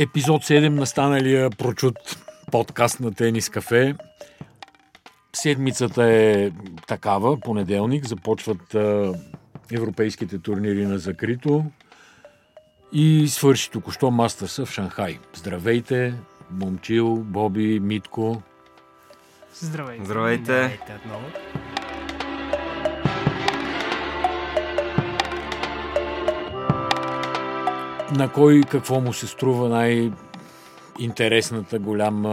Епизод 7 на станалия прочут подкаст на Тенис Кафе. Седмицата е такава, понеделник, започват а, европейските турнири на закрито и свърши току-що Мастърса в Шанхай. Здравейте, Момчил, Боби, Митко. Здравейте. Здравейте. Здравейте отново. На кой какво му се струва най- интересната голяма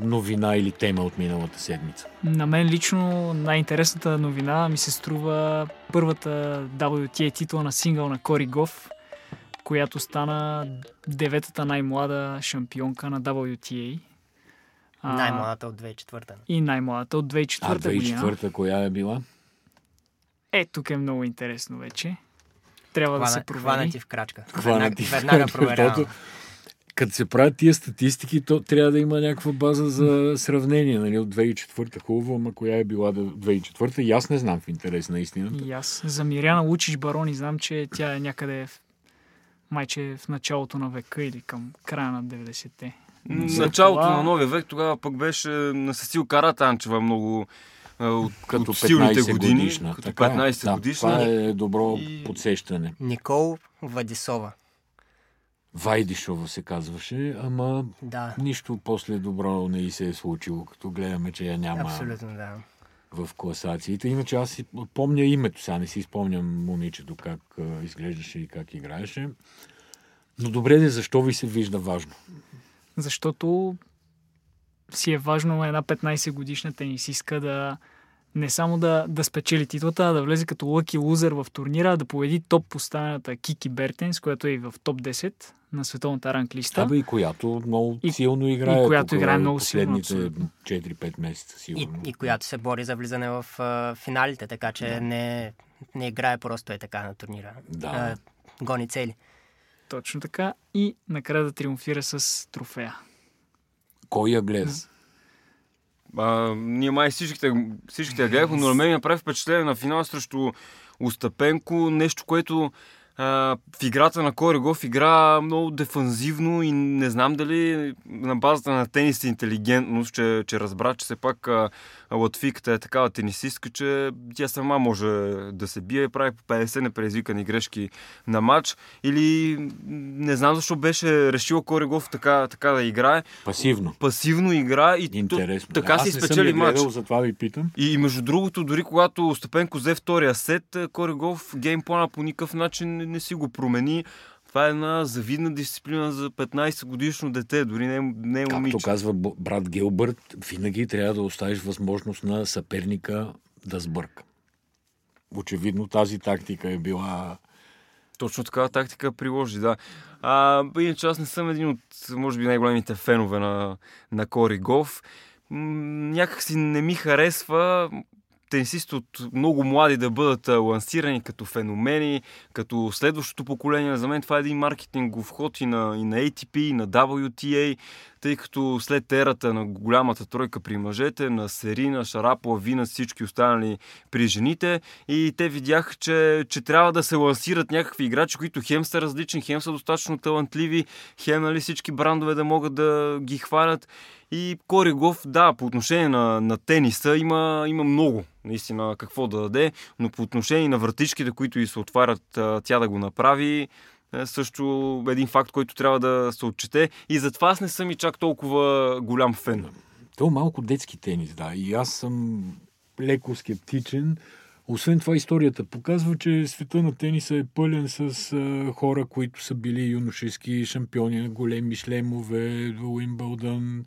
новина или тема от миналата седмица? На мен лично най-интересната новина ми се струва първата WTA титла на сингъл на Кори Гов, която стана деветата най-млада шампионка на WTA. А, Най-младата от 2004-та. И най-младата от 2004 А, година. 2004-та коя е била? Е, тук е много интересно вече. Трябва да се Хвана, провери. хванати в крачка. Хванати. Веднага, веднага проверявам. Като се правят тия статистики, то трябва да има някаква база за сравнение. Нали? От 2004-та хубаво, ама коя е била до 2004-та? И аз не знам в интерес на истината. И аз за Миряна Лучич Барони знам, че тя е някъде в... майче в началото на века или към края на 90-те. За Началото това- на новия век тогава пък беше на Сесил Каратанчева много от, Като от силните 15 години. годишна. Като Така е. 15 да, годишна. Това е добро И- подсещане. Никол Вадисова. Вайдишова се казваше, ама Да, нищо после добро не й се е случило, като гледаме, че я няма абсолютно да. в класациите. Иначе аз си помня името, сега не си спомням момичето как а, изглеждаше и как играеше. Но добре, де, защо ви се вижда важно? защото си е важно една 15 годишна тенисистка да не само да, да спечели титлата, а да влезе като лъки лузър в турнира, да победи топ поставената Кики Бертенс, която е и в топ 10 на световната ранглиста. Абе и която много И- силно играе. и която тук играе много силно, Последните абсолютно. 4-5 месеца И, сигурно. и която се бори за влизане в а, финалите, така че не, не играе просто е така на турнира. Да. А, гони цели. Точно така. И накрая да триумфира с трофея. Кой я гледа? А, ние май всичките, всичките я гледахме, но на мен направи впечатление на финал срещу Остапенко, нещо, което в играта на Коригов игра много дефанзивно и не знам дали на базата на тенис интелигентност, че, че разбра, че все пак Латвиката е такава тенисистка, че тя сама може да се бие и прави по 50 непреизвикани грешки на матч. Или не знам защо беше решила Коригов така, така да играе. Пасивно. Пасивно игра и то, Интересно. така Аз си спечели матч. затова ви питам. И, и между другото, дори когато Остапенко взе втория сет, Коригов геймплана по никакъв начин не, си го промени. Това е една завидна дисциплина за 15 годишно дете, дори не, е- не е момиче. Както казва брат Гилбърт, винаги трябва да оставиш възможност на съперника да сбърка. Очевидно тази тактика е била... Точно такава тактика приложи, да. А, иначе аз не съм един от, може би, най-големите фенове на, на Коригов. М, някак си не ми харесва тенисисти от много млади да бъдат лансирани като феномени, като следващото поколение. За мен това е един маркетингов ход и на, и на ATP, и на WTA, тъй като след ерата на голямата тройка при мъжете, на Серина, Шарапова, Вина, всички останали при жените и те видяха, че, че трябва да се лансират някакви играчи, които хем са различни, хем са достатъчно талантливи, хем нали, всички брандове да могат да ги хванат. И Коригов, да, по отношение на, на тениса има, има много наистина какво да даде, но по отношение на вратичките, които и се отварят тя да го направи, също един факт, който трябва да се отчете. И затова аз не съм и чак толкова голям фен. То е малко детски тенис, да. И аз съм леко скептичен. Освен това, историята показва, че света на тениса е пълен с а, хора, които са били юношески шампиони на големи шлемове, Уимбълдън,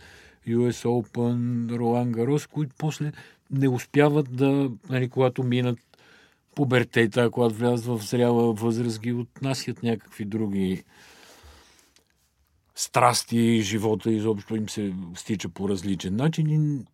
US Open, Ролан Гарос, които после не успяват да, нали, когато минат пубертета, когато влязат в зряла възраст, ги отнасят някакви други страсти, живота изобщо им се стича по различен начин и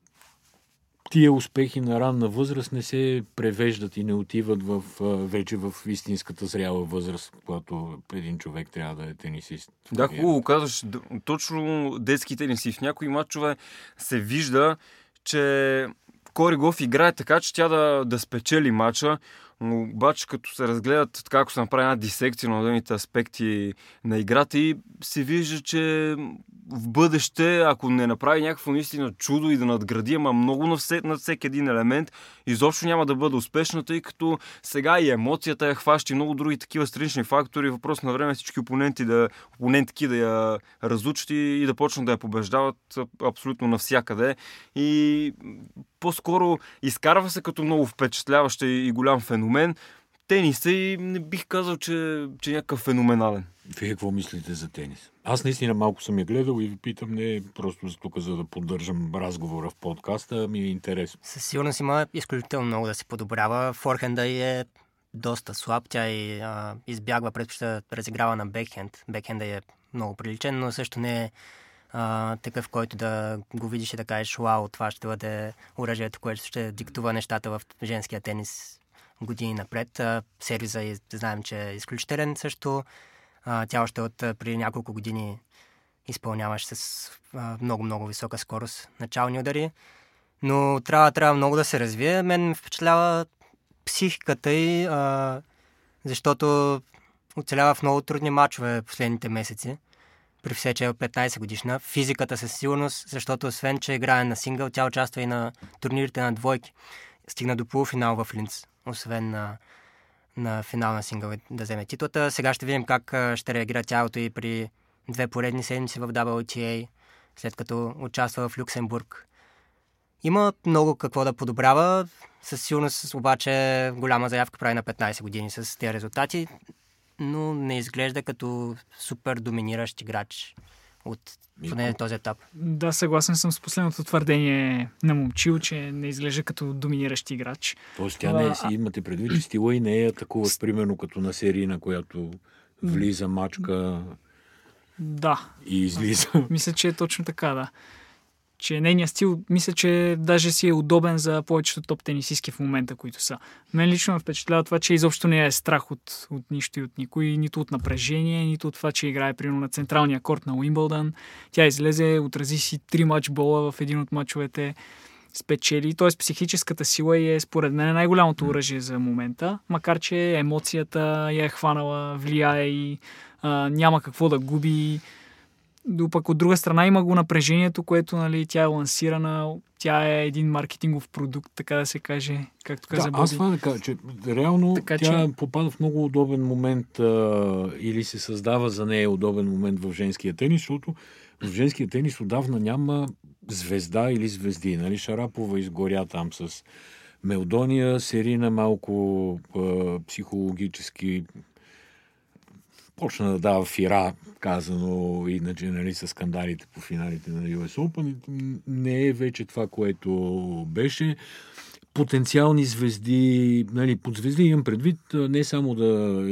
тия успехи на ранна възраст не се превеждат и не отиват в, вече в истинската зряла възраст, когато един човек трябва да е тенисист. Да, хубаво казваш. Точно детски тениси. В някои матчове се вижда, че Кори Гоф играе така, че тя да, да спечели матча, но обаче като се разгледат, така ако се направи една дисекция на отделните аспекти на играта и се вижда, че в бъдеще, ако не направи някакво наистина чудо и да надгради, ама много на, все, на всеки един елемент, изобщо няма да бъде успешна, тъй като сега и емоцията я хваща и много други такива странични фактори. Въпрос на време всички опоненти да, опонентки да я разучат и, и да почнат да я побеждават абсолютно навсякъде. И по-скоро изкарва се като много впечатляващ и голям феномен. Тениса и не бих казал, че, че е някакъв феноменален. Вие какво мислите за тенис? Аз наистина малко съм я гледал и ви питам не просто тук, за да поддържам разговора в подкаста, ми е интересно. Със сигурност има изключително много да се подобрява. Форхенда е доста слаб. Тя и а, избягва, предпочита разиграва на бекхенд. Бекхенда е много приличен, но също не е а, такъв, който да го видиш и да кажеш, вау, това ще бъде оръжието, което ще диктува нещата в женския тенис години напред. А, сервиза знаем, че е изключителен също. А, тя още от преди няколко години изпълняваш с много-много висока скорост начални удари. Но трябва, трябва много да се развие. Мен ме впечатлява психиката й, а, защото оцелява в много трудни матчове последните месеци при все, че е 15 годишна. Физиката със сигурност, защото освен, че играе на сингъл, тя участва и на турнирите на двойки. Стигна до полуфинал в Линц, освен на, на финал на сингъл да вземе титлата. Сега ще видим как ще реагира тялото и при две поредни седмици в WTA, след като участва в Люксембург. Има много какво да подобрява. Със сигурност обаче голяма заявка прави на 15 години с тези резултати но не изглежда като супер доминиращ играч от поне този етап. Да, съгласен съм с последното твърдение на Момчил, че не изглежда като доминиращ играч. Тоест тя не е, си имате предвид, че стила и не е атакува, примерно като на серия, на която влиза мачка да. и излиза. Мисля, че е точно така, да че нейният стил, мисля, че даже си е удобен за повечето топ тенисистки в момента, които са. Мен лично ме впечатлява това, че изобщо не е страх от, от нищо и от никой, нито от напрежение, нито от това, че играе примерно на централния корт на Уимбълдън. Тя излезе, отрази си три матч бола в един от матчовете, спечели. Т.е. психическата сила е според мен най-голямото оръжие за момента, макар че емоцията я е хванала, влияе и а, няма какво да губи но пък от друга страна има го напрежението, което нали, тя е лансирана, тя е един маркетингов продукт, така да се каже, както каза да, Аз това да кажа, че реално така, тя че... попада в много удобен момент а, или се създава за нея удобен момент в женския тенис, защото в женския тенис отдавна няма звезда или звезди. Нали? Шарапова изгоря там с Мелдония, Серина малко а, психологически почна да дава фира, казано иначе, нали, с скандалите по финалите на US Open. Не е вече това, което беше. Потенциални звезди, нали, под звезди имам предвид не само да,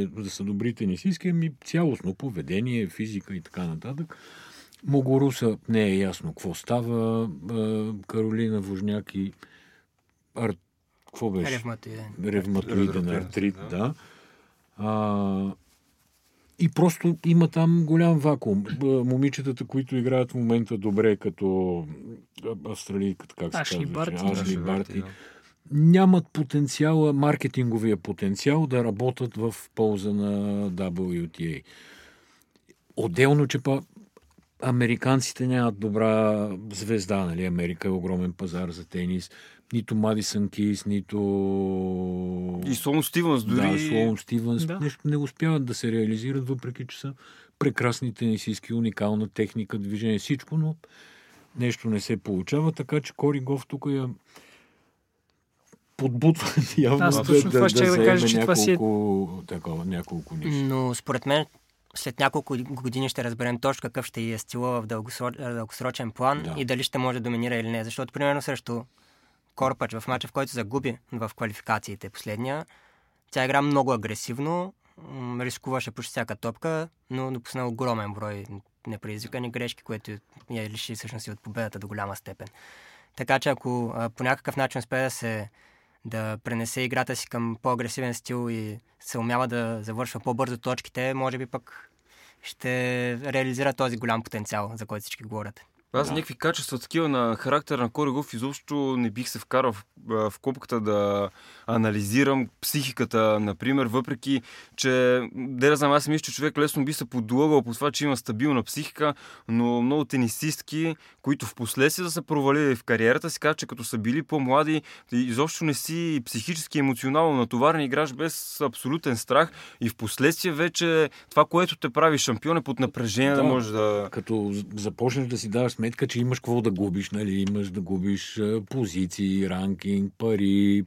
да са добри тенисистки, ами цялостно поведение, физика и така нататък. Могоруса не е ясно какво става. Каролина Вожняк и ар... какво беше? Ревматоиден. Ревматоиден артрит, да. А, и просто има там голям вакуум. Момичетата, които играят в момента добре, като австралийката, как се Ашли казва? Барти. Ашли Барти. Нямат потенциала, маркетинговия потенциал да работят в полза на WTA. Отделно, че па американците нямат добра звезда, нали? Америка е огромен пазар за тенис нито Мадисън Кейс, нито... И Слоун Стивенс дори. Да, Слоун Стивенс. Да. Нещо не успяват да се реализират, въпреки че са прекрасни тенисистки, уникална техника, движение, всичко, но нещо не се получава, така че Кори Гов тук я подбутва явно Аз точно да, това ще да, да кажа, че това си е... Такова, няколко неща. Но според мен след няколко години ще разберем точно какъв ще е стила в дългосрочен план да. и дали ще може да доминира или не. Защото, примерно, срещу Корпач в мача, в който загуби в квалификациите последния. Тя игра много агресивно, рискуваше почти всяка топка, но допусна огромен брой непредизвикани грешки, което я лиши всъщност и от победата до голяма степен. Така че ако по някакъв начин успее да се да пренесе играта си към по-агресивен стил и се умява да завършва по-бързо точките, може би пък ще реализира този голям потенциал, за който всички говорят. Аз да. някакви качества такива на характера на Коригов изобщо не бих се вкарал в, в копката да анализирам психиката, например, въпреки, че, да не знам, аз мисля, че човек лесно би се подлъгал по това, че има стабилна психика, но много тенисистки, които в последствие да са провалили в кариерата си, казват, че като са били по-млади, изобщо не си психически, емоционално натоварен, играш без абсолютен страх и в последствие вече това, което те прави шампион е под напрежение да, да може да... Като започнеш да си даваш сметка, че имаш какво да губиш, нали? Имаш да губиш позиции, ранкинг, пари,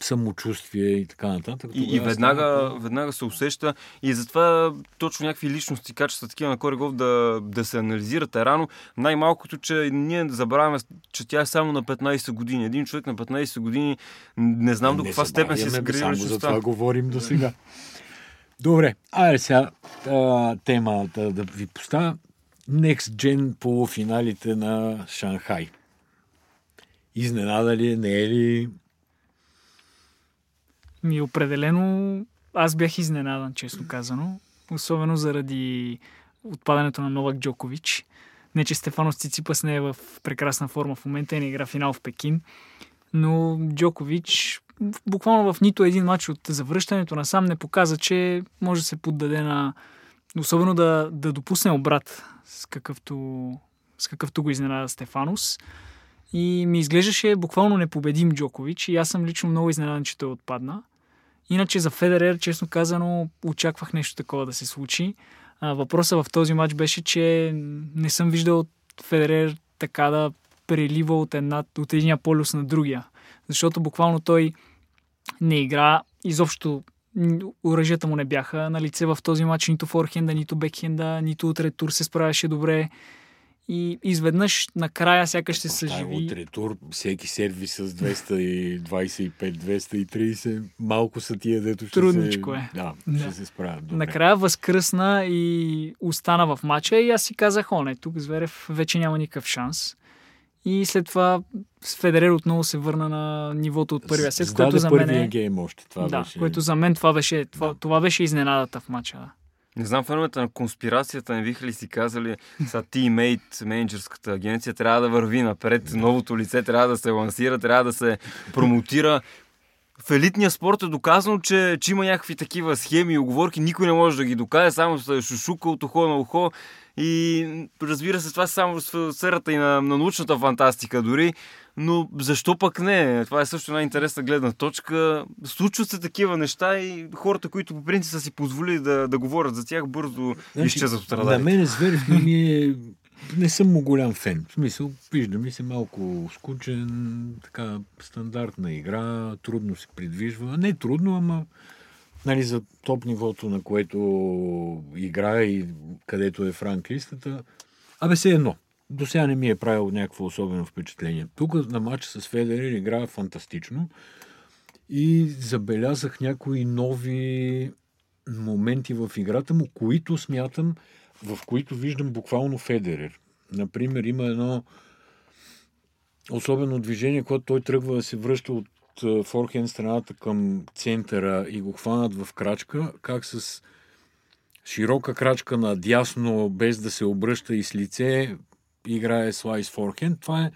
самочувствие и така нататък. И, и веднага, става... веднага се усеща и затова точно някакви личности, качества такива на Коригов да, да се анализират е рано. Най-малкото, че ние забравяме, че тя е само на 15 години. Един човек на 15 години не знам до каква степен се изгради Само за това говорим до сега. Добре, айде сега темата да ви поставя. Next Gen полуфиналите на Шанхай. Изненада ли, е, не е ли? Ми определено аз бях изненадан, честно казано. Особено заради отпадането на Новак Джокович. Не, че Стефанос Циципас не е в прекрасна форма в момента и не игра финал в Пекин. Но Джокович буквално в нито един матч от завръщането на сам не показа, че може да се поддаде на... Особено да, да допусне обрат, с какъвто, с какъвто го изненада Стефанос. И ми изглеждаше буквално непобедим Джокович и аз съм лично много изненадан, че той отпадна. Иначе за Федерер, честно казано, очаквах нещо такова да се случи. Въпросът в този матч беше, че не съм виждал Федерер така да прелива от, една, от единия полюс на другия. Защото буквално той не игра, изобщо оръжията му не бяха на лице в този матч, нито форхенда, нито бекхенда, нито от ретур се справяше добре. И изведнъж накрая сякаш се съживи. От ретур всеки сервис с 225-230 малко са тия, дето ще Трудничко се... е. Да, да. ще се справят добре. Накрая възкръсна и остана в матча и аз си казах, о не, тук Зверев вече няма никакъв шанс. И след това Федерер отново се върна на нивото от първия сет, което за мен е... гейм още. Това да, беше... което за мен това беше, това, да. това беше изненадата в матча. Да. Не знам, феновете на конспирацията не биха ли си казали, са тимейт, менеджерската агенция трябва да върви напред, новото лице трябва да се лансира, трябва да се промотира. В елитния спорт е доказано, че, че има някакви такива схеми и оговорки, никой не може да ги докаже, само се шушука от ухо на ухо. И разбира се, това е само в сферата и на, на научната фантастика дори. Но защо пък не? Това е също една интересна гледна точка. Случват се такива неща и хората, които по принцип са си позволили да, да говорят за тях, бързо значи, изчезват от радарите. На мен Зверев не ми е... Не съм му голям фен. В смисъл, вижда ми се малко скучен, така стандартна игра, трудно се придвижва. Не трудно, ама нали, за топ нивото, на което играе и където е в ранглистата. Абе, се едно. До сега не ми е правил някакво особено впечатление. Тук на матч с Федерер играе фантастично и забелязах някои нови моменти в играта му, които смятам, в които виждам буквално Федерер. Например, има едно особено движение, когато той тръгва да се връща от форхенд страната към центъра и го хванат в крачка, как с широка крачка надясно, без да се обръща и с лице, играе слайс форхенд. Това е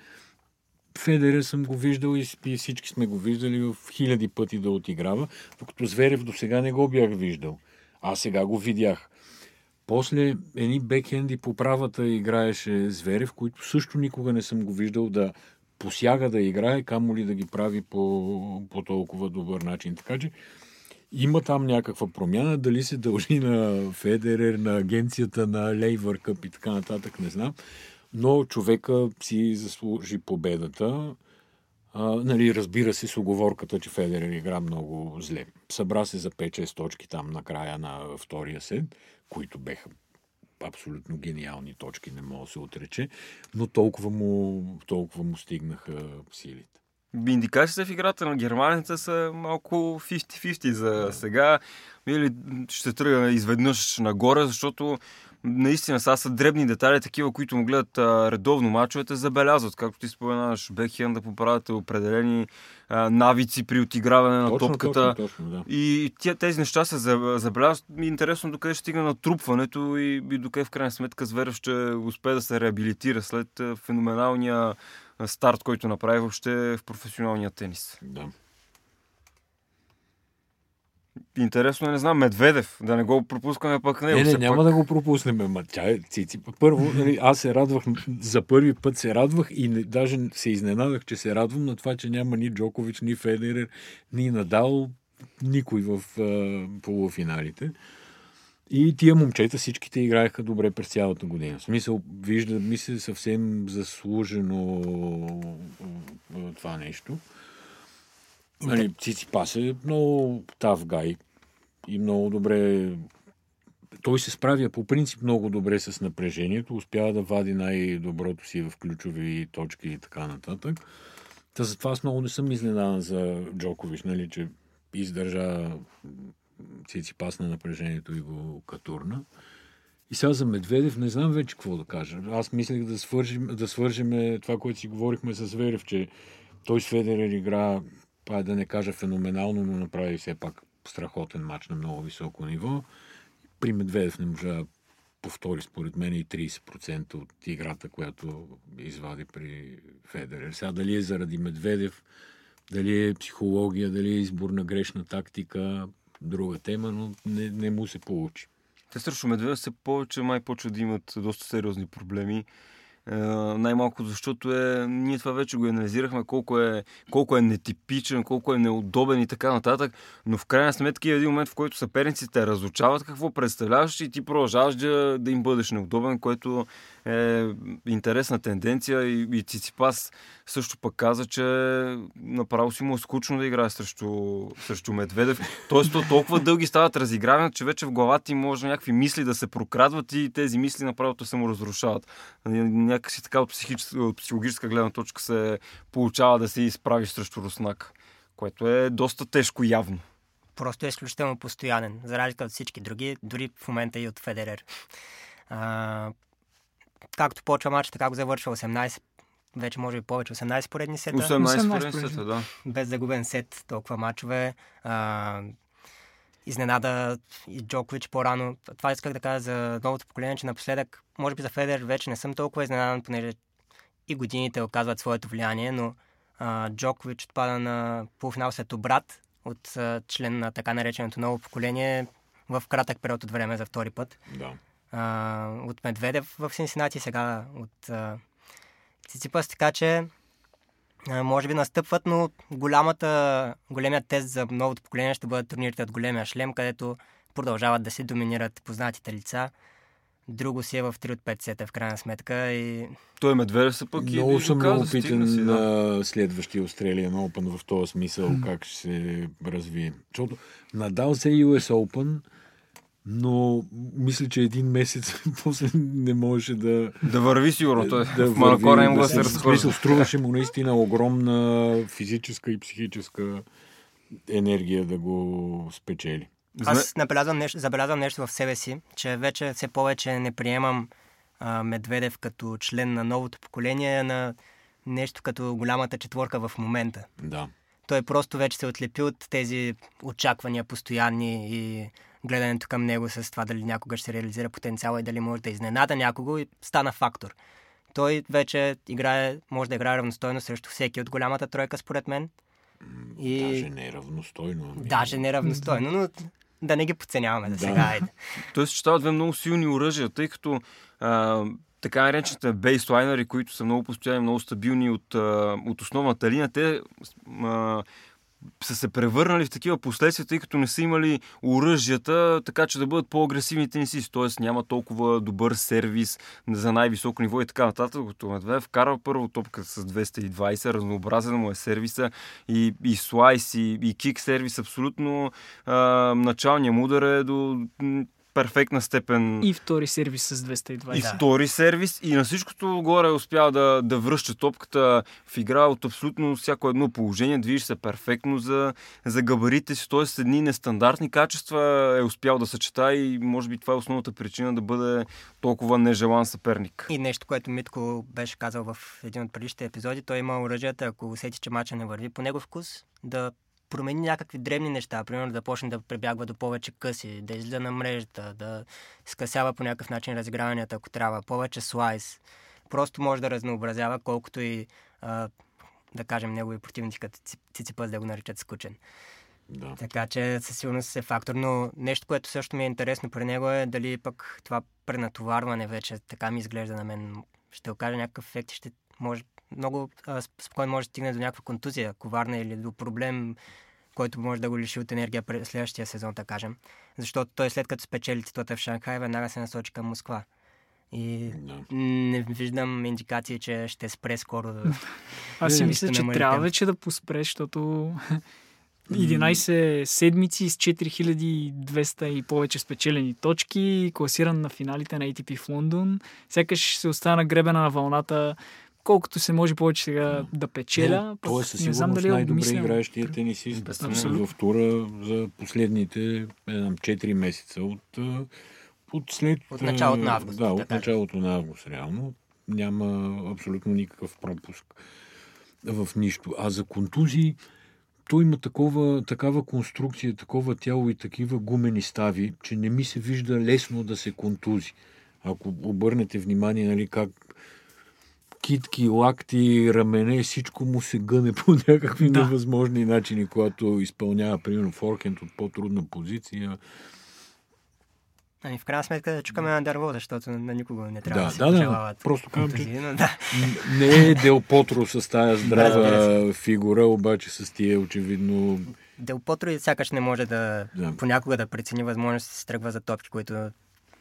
Федерер съм го виждал и всички сме го виждали в хиляди пъти да отиграва, докато Зверев до сега не го бях виждал. А сега го видях. После едни бекхенди по правата играеше Зверев, които също никога не съм го виждал да посяга да играе, камо ли да ги прави по, по толкова добър начин. Така че има там някаква промяна, дали се дължи на Федерер, на агенцията на Лейвър Къп и така нататък, не знам. Но човека си заслужи победата. А, нали, разбира се с оговорката, че Федерер игра много зле. Събра се за 5-6 точки там на края на втория сет, които беха абсолютно гениални точки, не мога да се отрече, но толкова му, толкова му стигнаха силите. Индикациите в играта на германите са малко 50-50 за сега. Или ще тръгна изведнъж нагоре, защото наистина са, са дребни детали, такива, които му гледат а, редовно мачовете, забелязват. Както ти споменаваш, Бекхен да поправяте определени а, навици при отиграване на Точно, топката. точно, точно, да. И тя, тези неща се за- забелязват. Интересно докъде ще стигне натрупването и, и докъде в крайна сметка Зверев ще успее да се реабилитира след феноменалния старт, който направи въобще в професионалния тенис. да. Интересно е, не знам, Медведев, да не го пропускаме пък него. Не, не, няма пак. да го пропуснем, ма тя е цици. Първо, нали, аз се радвах, за първи път се радвах и не, даже се изненадах, че се радвам на това, че няма ни Джокович, ни Федерер, ни Надал, никой в а, полуфиналите. И тия момчета всичките играеха добре през цялата година. В смисъл, вижда ми се съвсем заслужено това нещо. Нали, Циципас е много тав гай и много добре той се справя по принцип много добре с напрежението, успява да вади най-доброто си в ключови точки и така нататък. Та затова аз много не съм изненадан за Джокович, нали, че издържа Циципас на напрежението и го катурна. И сега за Медведев не знам вече какво да кажа. Аз мислех да свържим, да свържем това, което си говорихме с Верев, че той с Федерер игра, па да не кажа феноменално, но направи все пак страхотен матч на много високо ниво. При Медведев не можа да повтори според мен и 30% от играта, която извади при Федерер. Сега дали е заради Медведев, дали е психология, дали е избор на грешна тактика, друга тема, но не, не му се получи. Те срещу Медведев се повече май почва да имат доста сериозни проблеми. Е, най-малко защото е, ние това вече го анализирахме, колко е, колко е нетипичен, колко е неудобен и така нататък, но в крайна сметка е един момент, в който съперниците разучават какво представляваш и ти продължаваш да, да им бъдеш неудобен, което е интересна тенденция и, и Циципас също пък каза, че направо си му е скучно да играе срещу, срещу Медведев. Тоест, то толкова дълги стават разигравания, че вече в главата ти може някакви мисли да се прокрадват и тези мисли направо се му разрушават. Някакси така от, от психологическа гледна точка се получава да се изправиш срещу Руснак, което е доста тежко явно. Просто е изключително постоянен, за разлика от всички други, дори в момента и от Федерер. А, както почва матч, така го завършва 18, вече може би повече 18 поредни сета. 18, 18 18 поредни. сета, да. без загубен сет, толкова мачове. А, изненада и Джокович по-рано. Това исках да кажа за новото поколение, че напоследък, може би за Федер вече не съм толкова изненадан, понеже и годините оказват своето влияние, но а, Джокович отпада на полуфинал след обрат от а, член на така нареченото ново поколение в кратък период от време за втори път Да. А, от Медведев в Синсинати, сега от а, Циципас, така че а, може би настъпват, но голямата, големият тест за новото поколение ще бъдат турнирите от големия шлем, където продължават да си доминират познатите лица. Друго си е в 3 от 5 сета в крайна сметка и Той Медведев се пък и Много и съм много стигна питен си, да. на следващия Australian Open в този смисъл, как ще се развие. Защото надал се US Open, но мисля, че един месец после не можеше да... Да върви сигурно. Той да в Малакора им да се разхвърля. Струваше му наистина огромна физическа и психическа енергия да го спечели. Аз набелязвам нещо, забелязвам нещо в себе си, че вече все повече не приемам а, Медведев като член на новото поколение, на нещо като голямата четворка в момента. Да. Той просто вече се отлепи от тези очаквания постоянни и гледането към него с това дали някога ще се реализира потенциала и дали може да изненада някого и стана фактор. Той вече играе, може да играе равностойно срещу всеки от голямата тройка, според мен. И... Даже не е равностойно. ами- Даже не равностойно, но да не ги подценяваме за Да. сега. Айде. Той съчетава две много силни оръжия, тъй като а, така наречените бейслайнери, които са много постоянни, много стабилни от, а, от основната линия, те а, са се превърнали в такива последствия, тъй като не са имали оръжията, така че да бъдат по-агресивни тенисисти. Тоест няма толкова добър сервис за най-високо ниво и така нататък. Като Медведев вкарва първо топка с 220, разнообразен му е сервиса и, и слайс, и, и кик сервис. Абсолютно а, началният му удар е до перфектна степен. И втори сервис с 220. И втори сервис. И на всичкото горе успял да, да връща топката в игра от абсолютно всяко едно положение. Движи се перфектно за, за габарите си. Тоест, едни нестандартни качества е успял да съчета и може би това е основната причина да бъде толкова нежелан съперник. И нещо, което Митко беше казал в един от предишните епизоди, той има оръжията, ако усети, че мача не върви по негов вкус, да промени някакви древни неща, примерно да почне да прибягва до повече къси, да излиза на мрежата, да скъсява по някакъв начин разиграванията, ако трябва, повече слайс. Просто може да разнообразява, колкото и а, да кажем негови противници, като Циципас да го наричат скучен. Да. Така че със сигурност е фактор, но нещо, което също ми е интересно при него е дали пък това пренатоварване вече така ми изглежда на мен. Ще окаже някакъв ефект и ще може много а, спокойно може да стигне до някаква контузия, коварна или до проблем, който може да го лиши от енергия през следващия сезон, да кажем. Защото той след като спечели титлата в Шанхай, веднага се насочи към Москва. И Да. не виждам индикации, че ще спре скоро. Да... Аз си мисля, че трябва вече да поспре, защото 11 седмици с 4200 и повече спечелени точки, класиран на финалите на ATP в Лондон. Сякаш се остана гребена на вълната, колкото се може повече сега да печеля. Но той е със сигурност дали е най-добре играещия тенисист Безсъмнено. в тура за последните не знам, 4 месеца от, от след... От началото на август, Да, от кажем. началото на август, реално. Няма абсолютно никакъв пропуск в нищо. А за контузии, той има такова, такава конструкция, такова тяло и такива гумени стави, че не ми се вижда лесно да се контузи. Ако обърнете внимание, нали, как китки, лакти, рамене, всичко му се гъне по някакви Да. невъзможни начини, когато изпълнява, примерно, форкент от по-трудна позиция. Ами, в крайна сметка да чукаме на дърво, защото на никого не трябва да, Да, се да, да. Просто казвам, че но да. не е Дел Потро с тая здрава разбира фигура, обаче с тия очевидно... Дел Потро и сякаш не може да, Да. понякога да прецени възможност да се тръгва за топки, които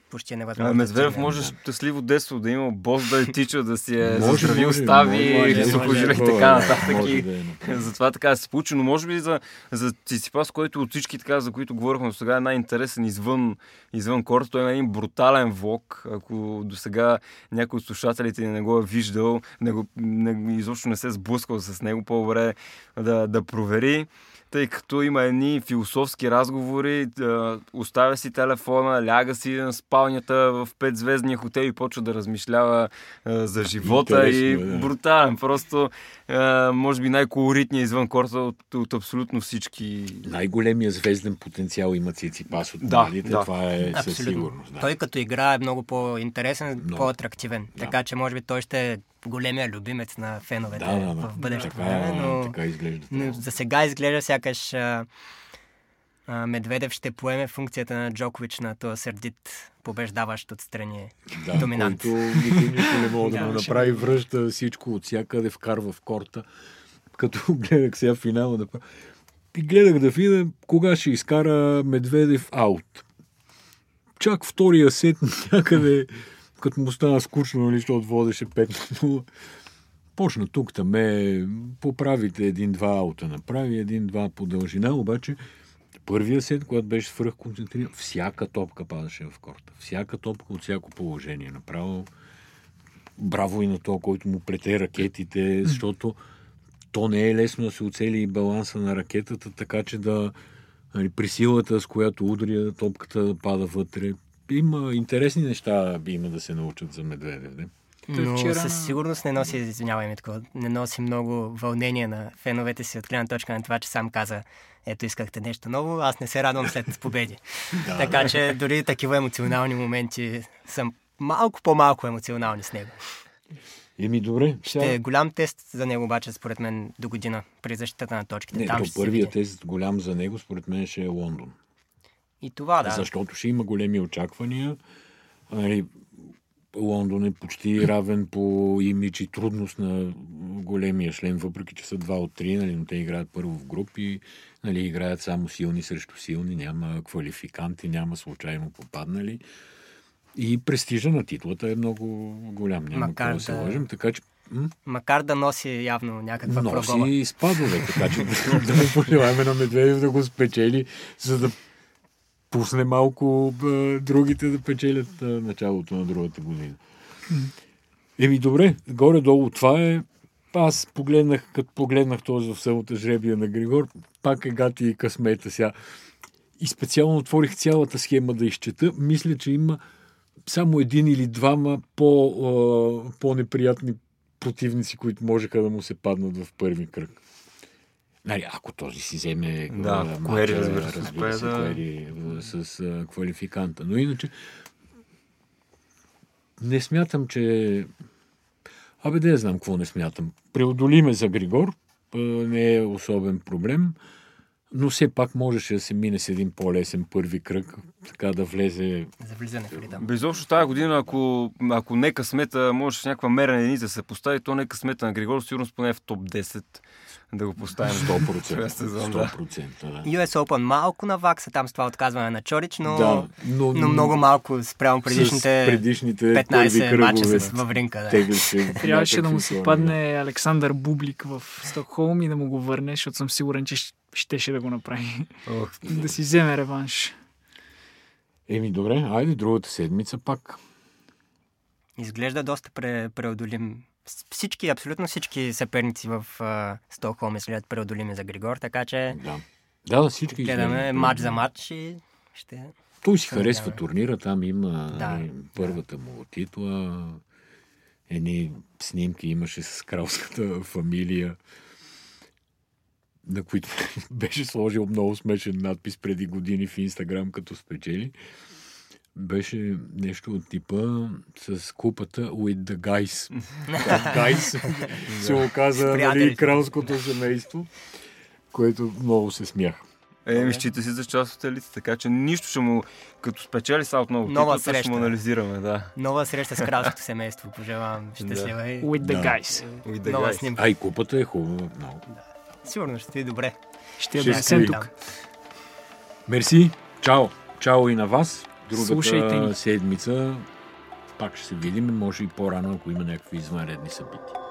почти е невъзможно. А, да Медведев стигне. може щастливо детство да има бос да е тича, да си е Може, заздравил може, стави, може, сухожилия и така нататък. И да е. Затова така да се получи, но може би за, за Циципас, който от всички така, за които говорихме до сега, е най-интересен извън, извън корта. Той има един брутален влог. Ако до сега някой от слушателите не го е виждал, не го, не, изобщо не се е сблъскал с него, по-добре да, да провери тъй като има едни философски разговори, да оставя си телефона, ляга си на спалнята в петзвездния хотел и почва да размишлява а, за живота и Интересно е, да. брутален. Просто, а, може би най-колоритният извън корта от, от абсолютно всички. Най-големия звезден потенциал има Циципас от Да, младите, да. това е със Абсолютно. сигурност. Да. Той като игра е много по-интересен, Много. по-атрактивен. Да. Така че може би той ще е големия любимец на феновете Да, да, да. в бъдещето Така, време, но, така изглежда. но за сега изглежда сякаш а, Медведев ще поеме функцията на Джокович на този сърдит, побеждаващ отстрани. да, доминант. който никой, никой не може да Да, му направи, връща всичко от всякъде, вкарва в корта. Като гледах сега финала, да... и гледах да видя кога ще изкара Медведев аут. Чак втория сет някъде, като му стана скучно, нали, защото водеше 5 на 0. Почна тук там е, поправите един-два аута, направи един-два по дължина, обаче първия сет, когато беше свръхконцентриран, всяка топка падаше в корта. Всяка топка от всяко положение. Направо браво и на то, който му плете ракетите, защото то не е лесно да се оцели и баланса на ракетата, така че да нали, при силата, с която удря, топката да пада вътре. Има интересни неща, би има да се научат за Медведев. Не? Но вчера- със сигурност не носи, извинявай, Митко, не носи много вълнение на феновете си от гледна точка на това, че сам каза, ето искахте нещо ново, аз не се радвам след победи. Да, така че дори такива емоционални моменти съм малко по-малко емоционални с него. Еми добре. Сега... Ще е голям тест за него обаче, според мен, до година при защитата на точките. Не, Там то първият тест голям за него, според мен, ще е Лондон. И това, да. Защото ще има големи очаквания. Нали, Лондон е почти равен по имидж и трудност на големия член, въпреки че са два от три, нали, но те играят първо в групи, нали, играят само силни срещу силни, няма квалификанти, няма случайно попаднали. И престижа на титлата е много голям, няма Макар какво да се лъжим, така че м- Макар да носи явно някаква прогова. носи спадове, така че да му пожелаем на Медведев да го спечели, за да пусне малко а, другите да печелят а, началото на другата година. Еми добре, горе-долу това е. Аз погледнах, като погледнах този в селото жребия на Григор, пак е гати и късмета сега. И специално отворих цялата схема да изчета. Мисля, че има само един или двама по, а, по-неприятни противници, които можеха да му се паднат в първи кръг. Нали, ако този си вземе Да, а, ако мача, Куери, разбира се, разбира се, да- Куери, а, с а, квалификанта. Но иначе не смятам, че... Абе, да я знам какво не смятам. Преодолиме за Григор, не е особен проблем, но все пак можеше да се мине с един по-лесен първи кръг, така да влезе За влизане в ритъм. Безобщо тази година, ако, ако не късмета, може с някаква мерена единица да се постави, то не късмета на Григор, сигурно поне в топ 10 да го поставим. 100%. Този сезон, да. 100%, да. US Open малко навакса там с това отказване на Чорич, но, да, но, но много малко спрямо предишните, предишните 15 първи мача с във ринка. Да. Трябваше да му се падне Александър Бублик в Стокхолм и да му го върне, защото съм сигурен, че щеше да го направи. Ох, да си вземе реванш. Еми, добре, айде другата седмица пак. Изглежда доста пре, преодолим. Всички, абсолютно всички съперници в uh, Стокхолм изглеждат преодолими за Григор, така че Да. Да, да, всички гледаме матч за матч и ще... Той си харесва турнира, там има Да, първата му титла, едни снимки имаше с кралската фамилия, на които беше сложил много смешен надпис преди години в Инстаграм, като спечели. Беше нещо от типа с купата with the guys. guys се оказа нали, кралското семейство, което много се смях. Еми, счита си за част от елита, така че нищо ще му, като спечели са отново Нова титлата, ще среща. му анализираме, да. Нова среща с кралското семейство. Пожелавам щастлива и With the Да. guys. With the нова guys. снимка. А и купата е хубава много. Сигурно ще ти е добре. Ще я Ще донесем стои. тук. Мерси, чао. Чао и на вас. Другата Слушайте ни. седмица пак ще се видим, може и по-рано, ако има някакви извънредни събития.